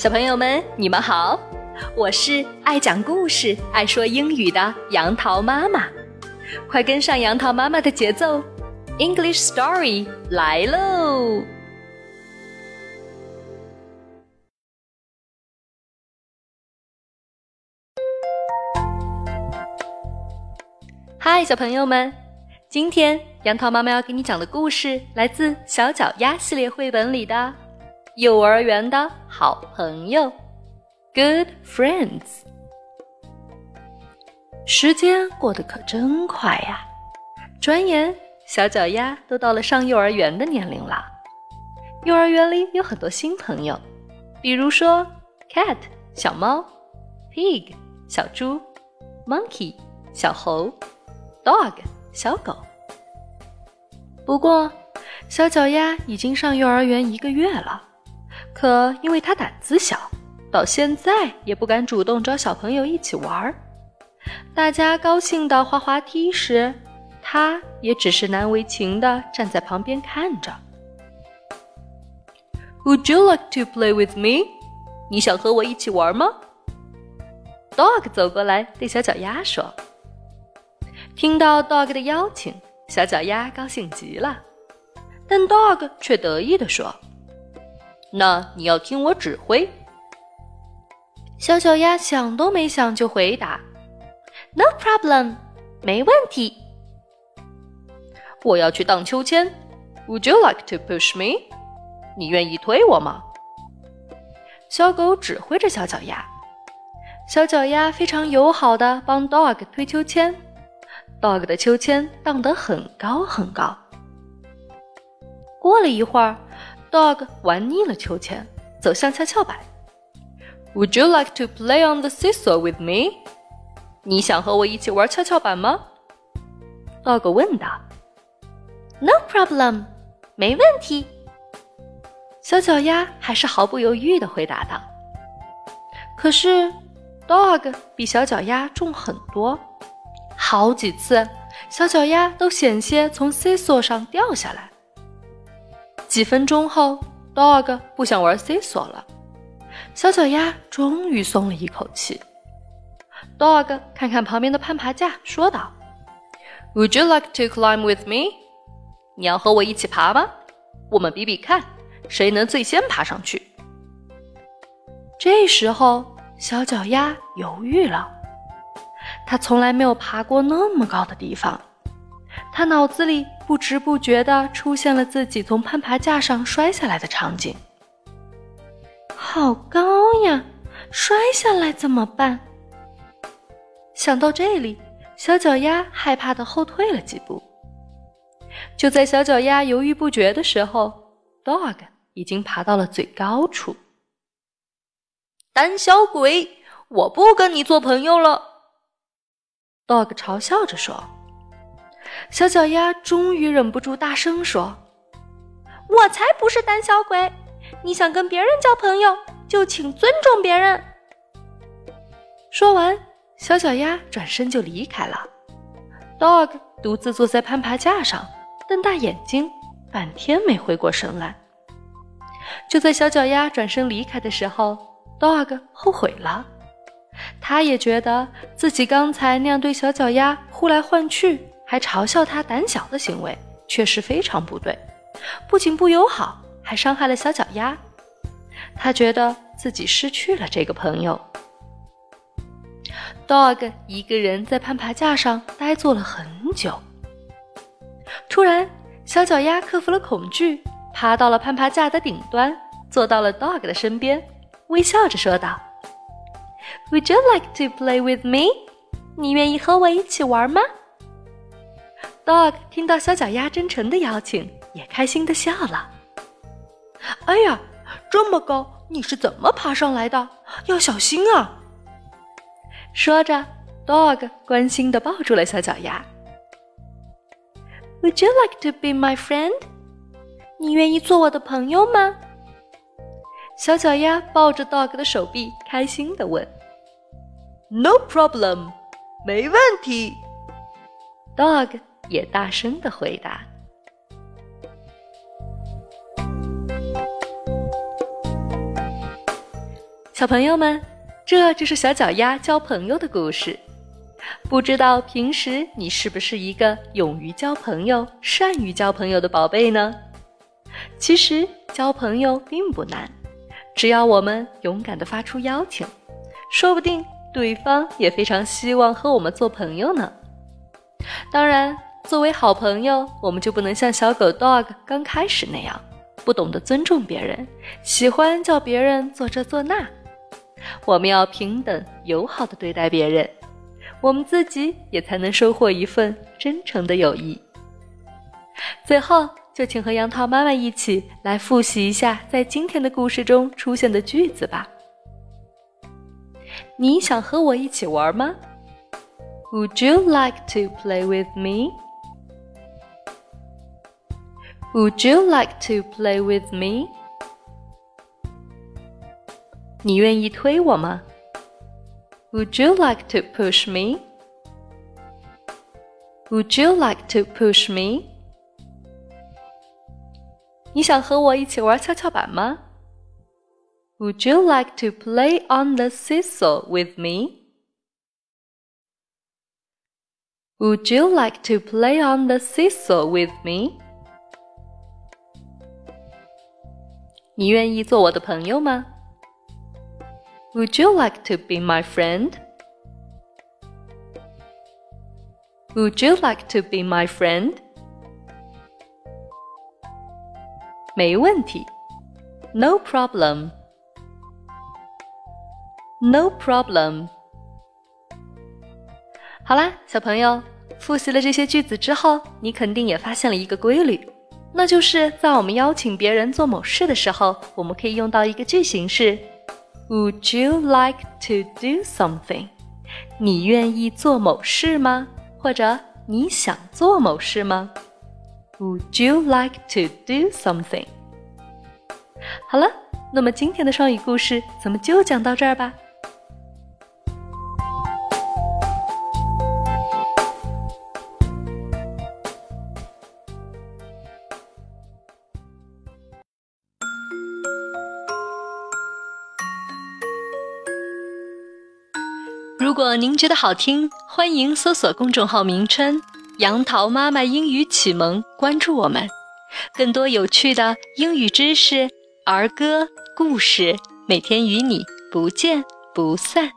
小朋友们，你们好，我是爱讲故事、爱说英语的杨桃妈妈，快跟上杨桃妈妈的节奏，English Story 来喽嗨，小朋友们，今天杨桃妈妈要给你讲的故事来自《小脚丫》系列绘本里的。幼儿园的好朋友，Good friends。时间过得可真快呀，转眼小脚丫都到了上幼儿园的年龄了。幼儿园里有很多新朋友，比如说 cat 小猫，pig 小猪，monkey 小猴，dog 小狗。不过，小脚丫已经上幼儿园一个月了。可因为他胆子小，到现在也不敢主动找小朋友一起玩儿。大家高兴的滑滑梯时，他也只是难为情的站在旁边看着。Would you like to play with me？你想和我一起玩吗？Dog 走过来对小脚丫说。听到 Dog 的邀请，小脚丫高兴极了，但 Dog 却得意地说。那你要听我指挥。小脚丫想都没想就回答：“No problem，没问题。”我要去荡秋千，Would you like to push me？你愿意推我吗？小狗指挥着小脚丫，小脚丫非常友好的帮 Dog 推秋千，Dog 的秋千荡得很高很高。过了一会儿。Dog 玩腻了秋千，走向跷跷板。Would you like to play on the seesaw with me？你想和我一起玩跷跷板吗？Dog 问道。No problem，没问题。小脚丫还是毫不犹豫地回答道。可是，Dog 比小脚丫重很多，好几次小脚丫都险些从 seesaw 上掉下来。几分钟后，Dog 不想玩 C 索了，小脚丫终于松了一口气。Dog 看看旁边的攀爬架，说道：“Would you like to climb with me？你要和我一起爬吗？我们比比看，谁能最先爬上去。”这时候，小脚丫犹豫了，他从来没有爬过那么高的地方。他脑子里不知不觉地出现了自己从攀爬架上摔下来的场景。好高呀，摔下来怎么办？想到这里，小脚丫害怕地后退了几步。就在小脚丫犹豫不决的时候，Dog 已经爬到了最高处。胆小鬼，我不跟你做朋友了！Dog 嘲笑着说。小脚丫终于忍不住大声说：“我才不是胆小鬼！你想跟别人交朋友，就请尊重别人。”说完，小脚丫转身就离开了。Dog 独自坐在攀爬架上，瞪大眼睛，半天没回过神来。就在小脚丫转身离开的时候，Dog 后悔了，他也觉得自己刚才那样对小脚丫呼来唤去。还嘲笑他胆小的行为，确实非常不对，不仅不友好，还伤害了小脚丫。他觉得自己失去了这个朋友。Dog 一个人在攀爬架上呆坐了很久。突然，小脚丫克服了恐惧，爬到了攀爬架的顶端，坐到了 Dog 的身边，微笑着说道：“Would you like to play with me？你愿意和我一起玩吗？” Dog 听到小脚丫真诚的邀请，也开心的笑了。哎呀，这么高，你是怎么爬上来的？要小心啊！说着，Dog 关心的抱住了小脚丫。Would you like to be my friend？你愿意做我的朋友吗？小脚丫抱着 Dog 的手臂，开心的问。No problem，没问题。Dog。也大声的回答。小朋友们，这就是小脚丫交朋友的故事。不知道平时你是不是一个勇于交朋友、善于交朋友的宝贝呢？其实交朋友并不难，只要我们勇敢地发出邀请，说不定对方也非常希望和我们做朋友呢。当然，作为好朋友，我们就不能像小狗 dog 刚开始那样，不懂得尊重别人，喜欢叫别人做这做那。我们要平等友好的对待别人，我们自己也才能收获一份真诚的友谊。最后，就请和杨桃妈妈一起来复习一下在今天的故事中出现的句子吧。你想和我一起玩吗？Would you like to play with me? Would you like to play with me? 你愿意推我吗？Would you like to push me? Would you like to push me? 你想和我一起玩跷跷板吗？Would you like to play on the seesaw with me? Would you like to play on the seesaw with me? 你愿意做我的朋友吗？would you like to be my friend? Would you like to be my friend? 没问题，No problem. No problem. 好啦，小朋友，复习了这些句子之后，你肯定也发现了一个规律，那就是在我们邀请别人做某事的时候，我们可以用到一个句型是。Would you like to do something？你愿意做某事吗？或者你想做某事吗？Would you like to do something？好了，那么今天的双语故事咱们就讲到这儿吧。如果您觉得好听，欢迎搜索公众号名称“杨桃妈妈英语启蒙”，关注我们，更多有趣的英语知识、儿歌、故事，每天与你不见不散。